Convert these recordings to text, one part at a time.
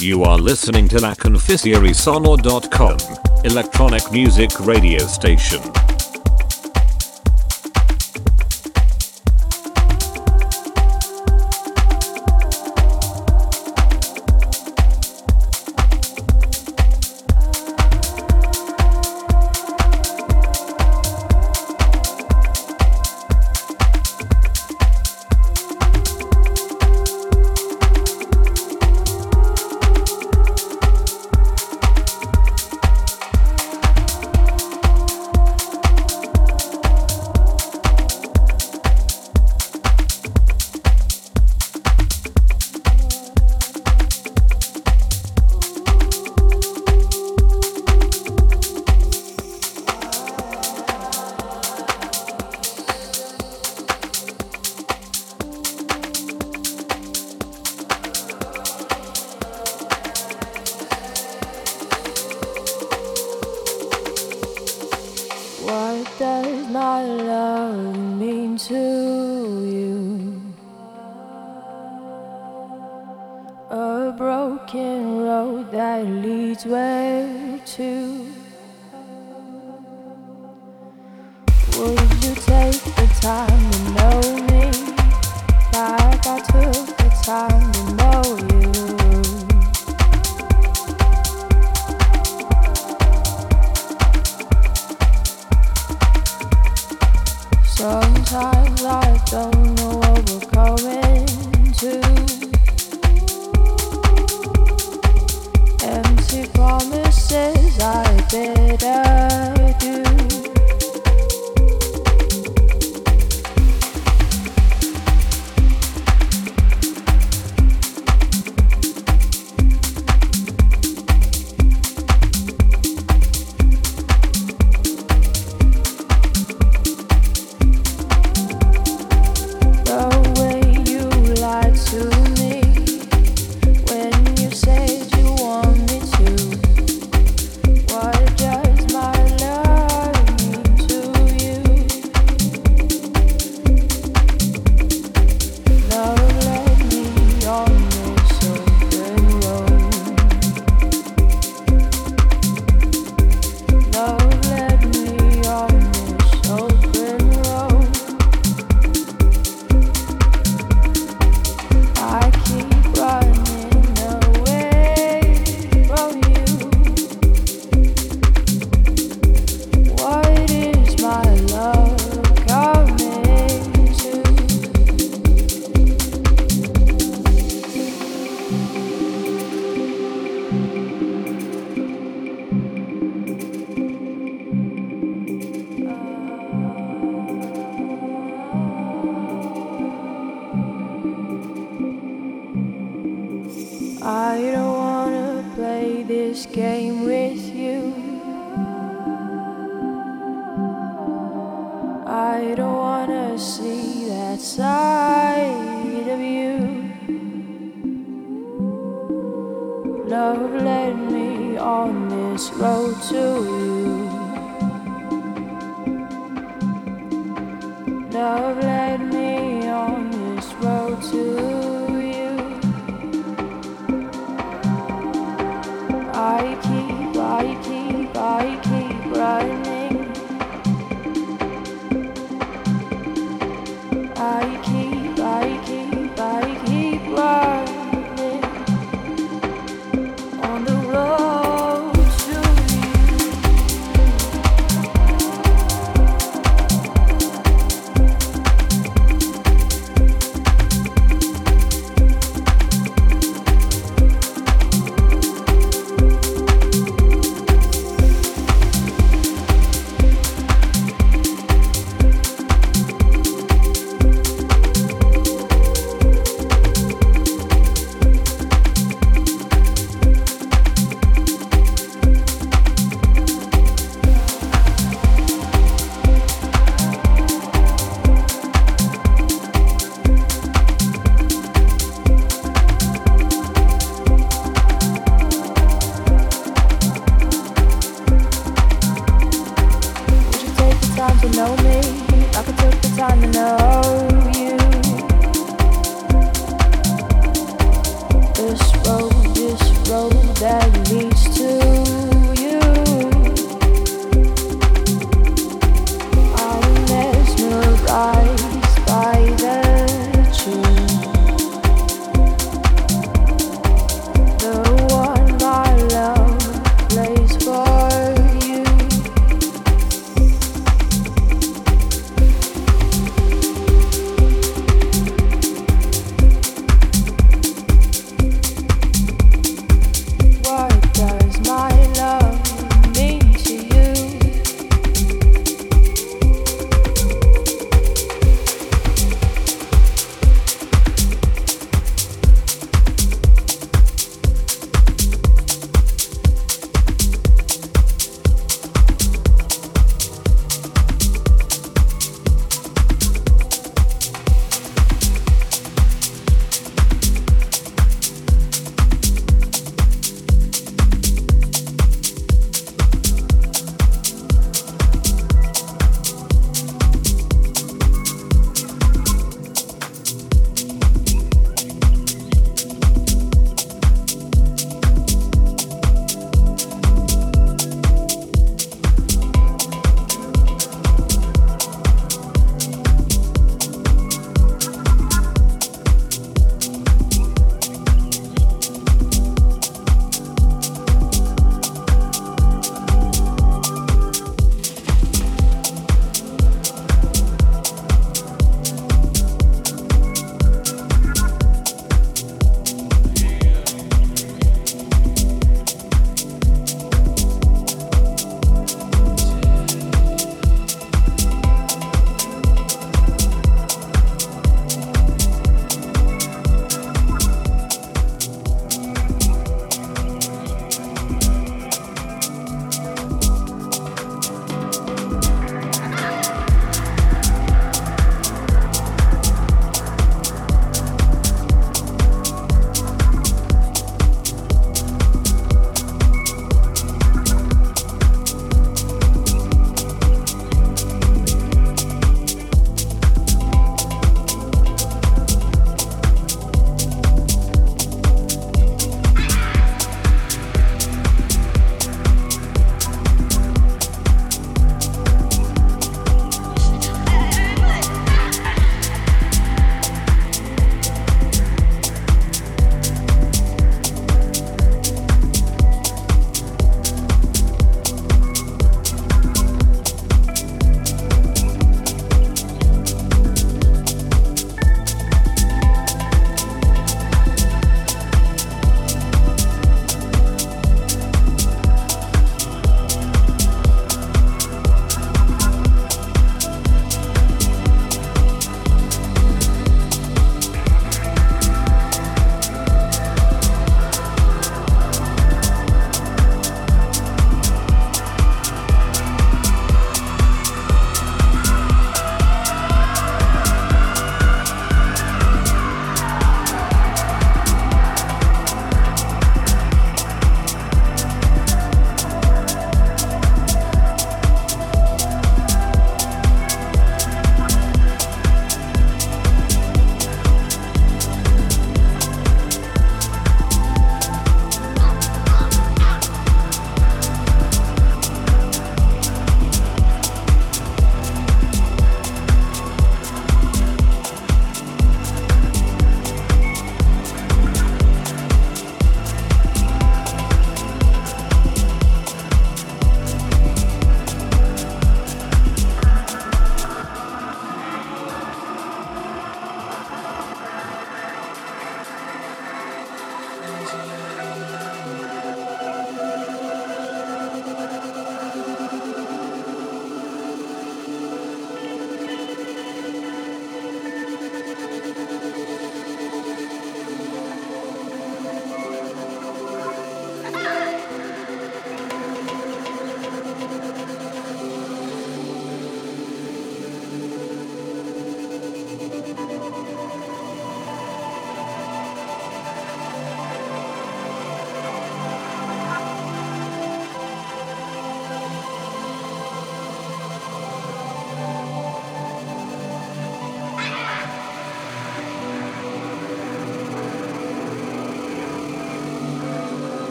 You are listening to La Sonor.com, electronic music radio station.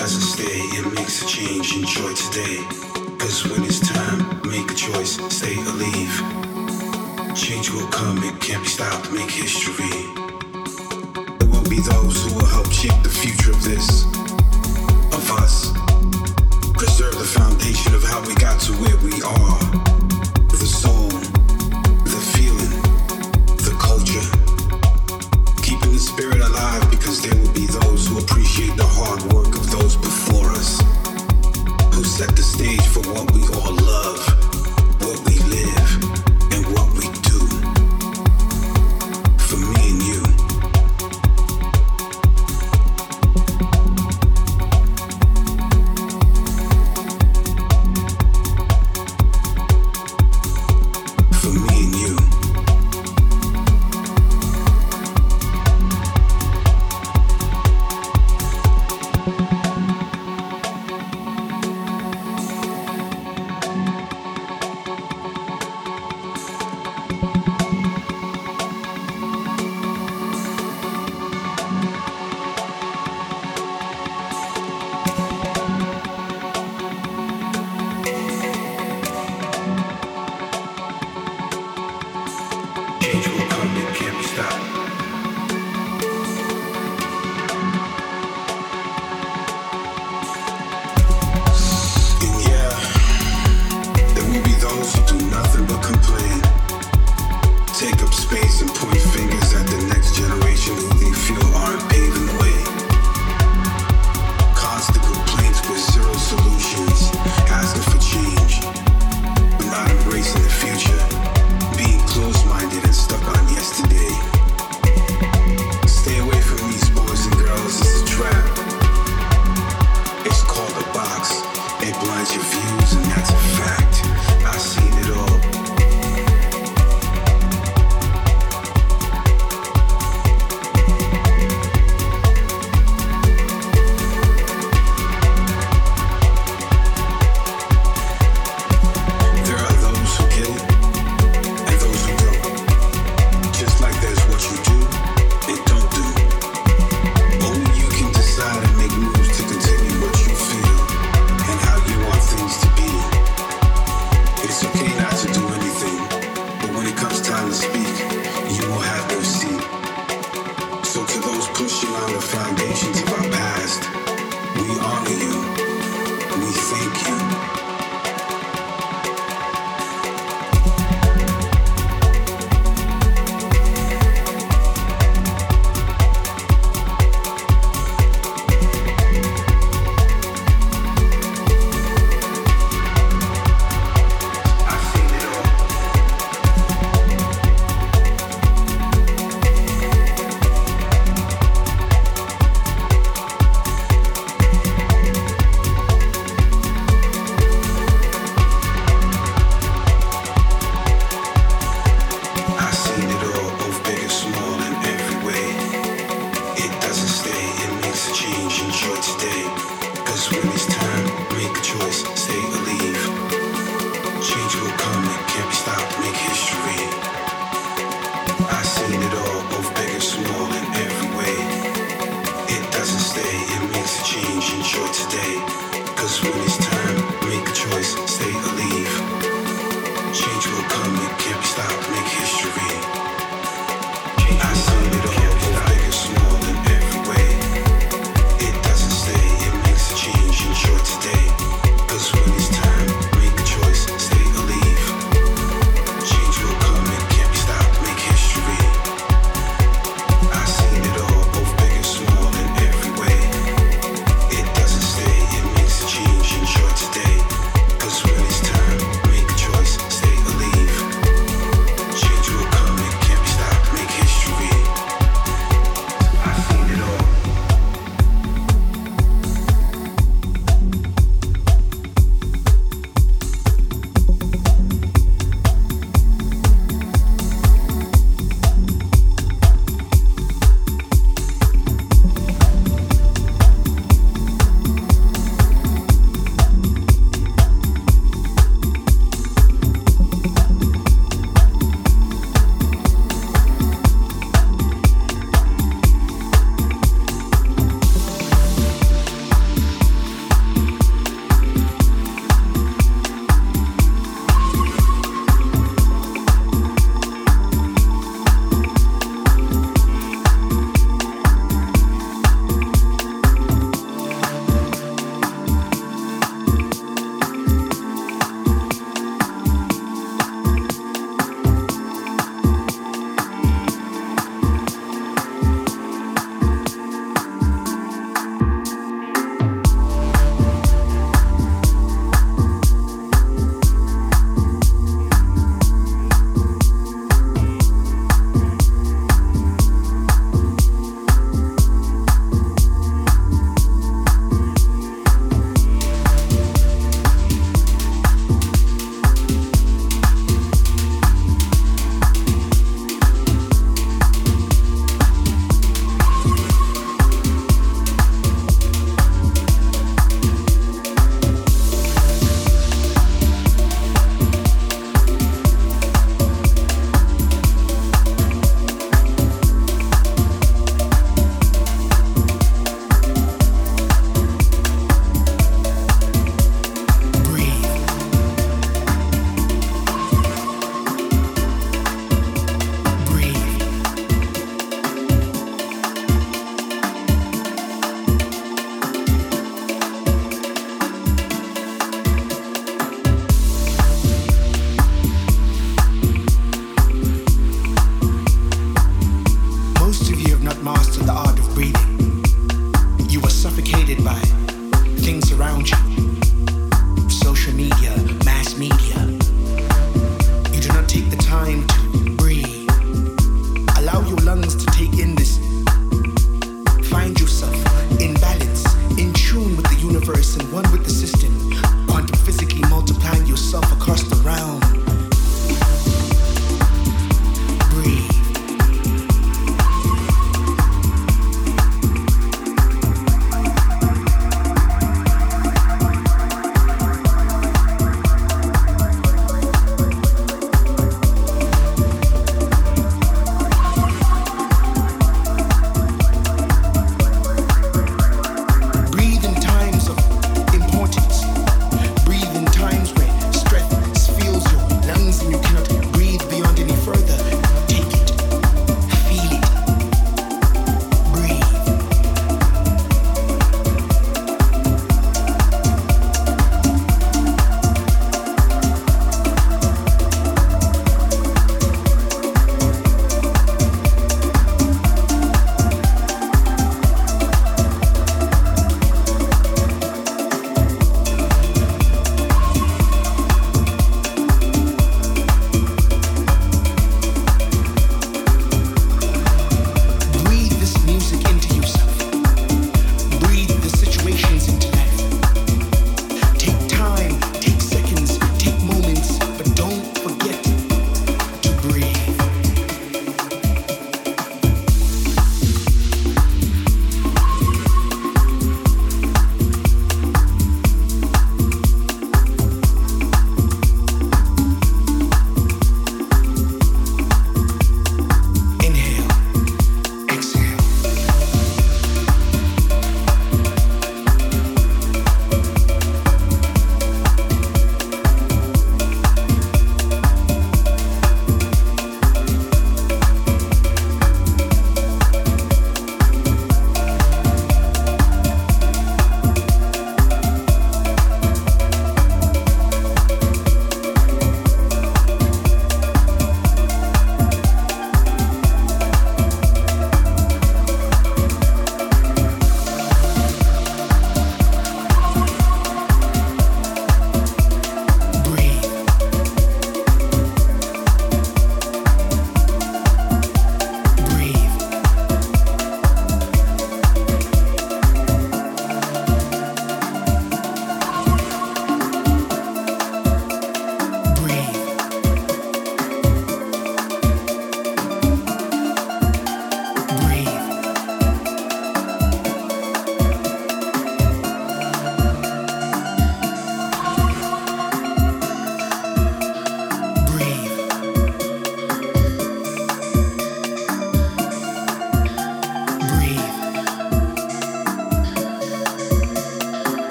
doesn't stay, it makes a change. Enjoy today. Cause when it's time, make a choice, stay or leave. Change will come, it can't be stopped, make history. There will be those who will help shape the profound